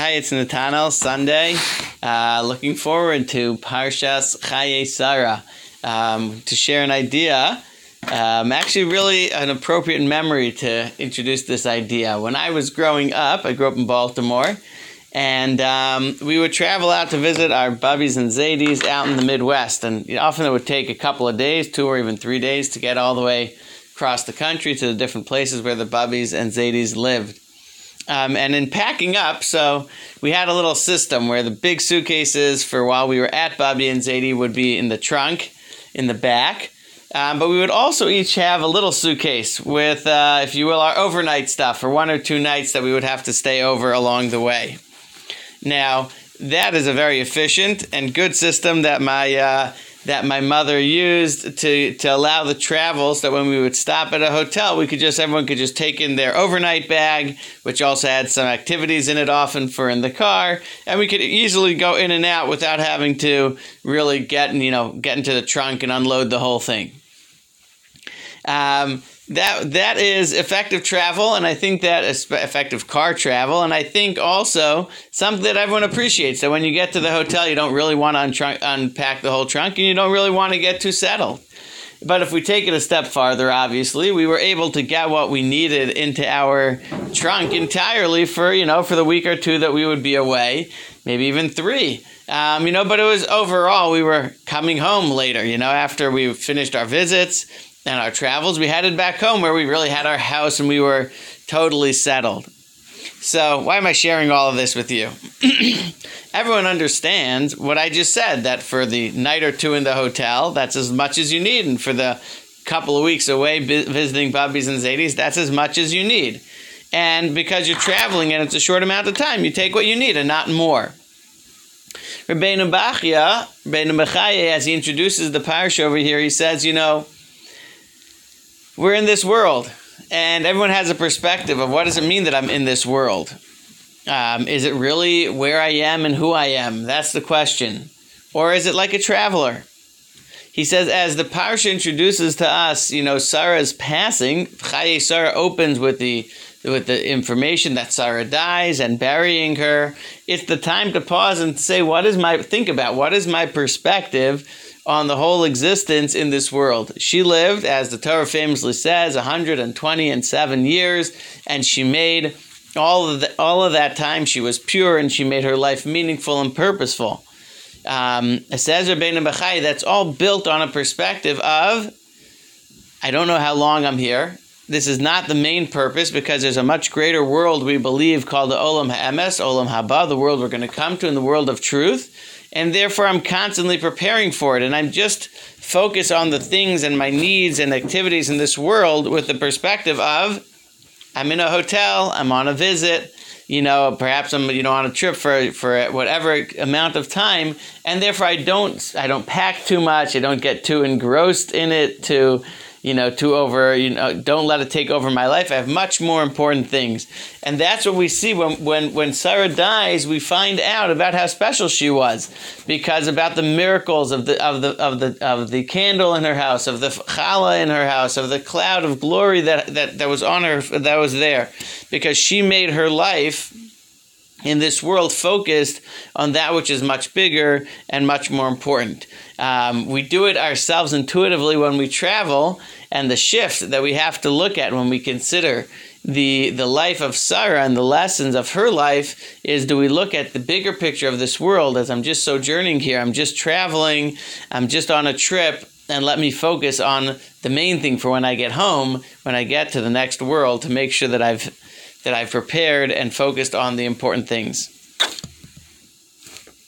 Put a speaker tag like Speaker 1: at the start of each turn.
Speaker 1: Hi, it's Nathaniel. Sunday. Uh, looking forward to Parshas Chaye Sarah um, to share an idea. Um, actually, really an appropriate memory to introduce this idea. When I was growing up, I grew up in Baltimore, and um, we would travel out to visit our bubbies and zadis out in the Midwest. And often it would take a couple of days, two or even three days, to get all the way across the country to the different places where the bubbies and zadis lived. Um, and in packing up, so we had a little system where the big suitcases for while we were at Bubby and Zadie would be in the trunk in the back. Um, but we would also each have a little suitcase with, uh, if you will, our overnight stuff for one or two nights that we would have to stay over along the way. Now, that is a very efficient and good system that my uh, that my mother used to, to allow the travel so that when we would stop at a hotel, we could just, everyone could just take in their overnight bag, which also had some activities in it often for in the car, and we could easily go in and out without having to really get, you know, get into the trunk and unload the whole thing. Um, that that is effective travel, and I think that effective car travel, and I think also something that everyone appreciates. That when you get to the hotel, you don't really want to unpack the whole trunk, and you don't really want to get too settled. But if we take it a step farther, obviously, we were able to get what we needed into our trunk entirely for you know for the week or two that we would be away, maybe even three. Um, you know, but it was overall we were coming home later. You know, after we finished our visits and our travels, we headed back home where we really had our house and we were totally settled. So, why am I sharing all of this with you? Everyone understands what I just said that for the night or two in the hotel, that's as much as you need. And for the couple of weeks away visiting Bubbies and Zadies, that's as much as you need. And because you're traveling and it's a short amount of time, you take what you need and not more. Rabbeinu Bachya, Rabbeinu Bechaye, as he introduces the parsha over here, he says, you know, we're in this world, and everyone has a perspective of what does it mean that I'm in this world. Um, is it really where I am and who I am? That's the question. Or is it like a traveler? He says, as the parsha introduces to us, you know, Sarah's passing, Chaye Sarah opens with the with the information that Sarah dies and burying her. It's the time to pause and say, what is my think about what is my perspective on the whole existence in this world. She lived, as the Torah famously says, 120 and seven years, and she made all of the, all of that time she was pure and she made her life meaningful and purposeful. Um, says Rabbeinu Bachai, that's all built on a perspective of, I don't know how long I'm here. This is not the main purpose because there's a much greater world we believe called the Olam Ha'emes, Olam Haba, the world we're going to come to in the world of truth and therefore I'm constantly preparing for it. And I'm just focused on the things and my needs and activities in this world with the perspective of I'm in a hotel, I'm on a visit, you know, perhaps I'm you know on a trip for for whatever amount of time, and therefore I don't I don't pack too much, I don't get too engrossed in it to you know, to over, you know, don't let it take over my life. I have much more important things. And that's what we see when, when, when Sarah dies, we find out about how special she was. Because about the miracles of the, of the, of the, of the candle in her house, of the challah in her house, of the cloud of glory that, that, that was on her, that was there. Because she made her life in this world focused on that which is much bigger and much more important. Um, we do it ourselves intuitively when we travel, and the shift that we have to look at when we consider the the life of Sarah and the lessons of her life is do we look at the bigger picture of this world as I'm just sojourning here, I'm just traveling, I'm just on a trip, and let me focus on the main thing for when I get home, when I get to the next world, to make sure that I've that I've prepared and focused on the important things.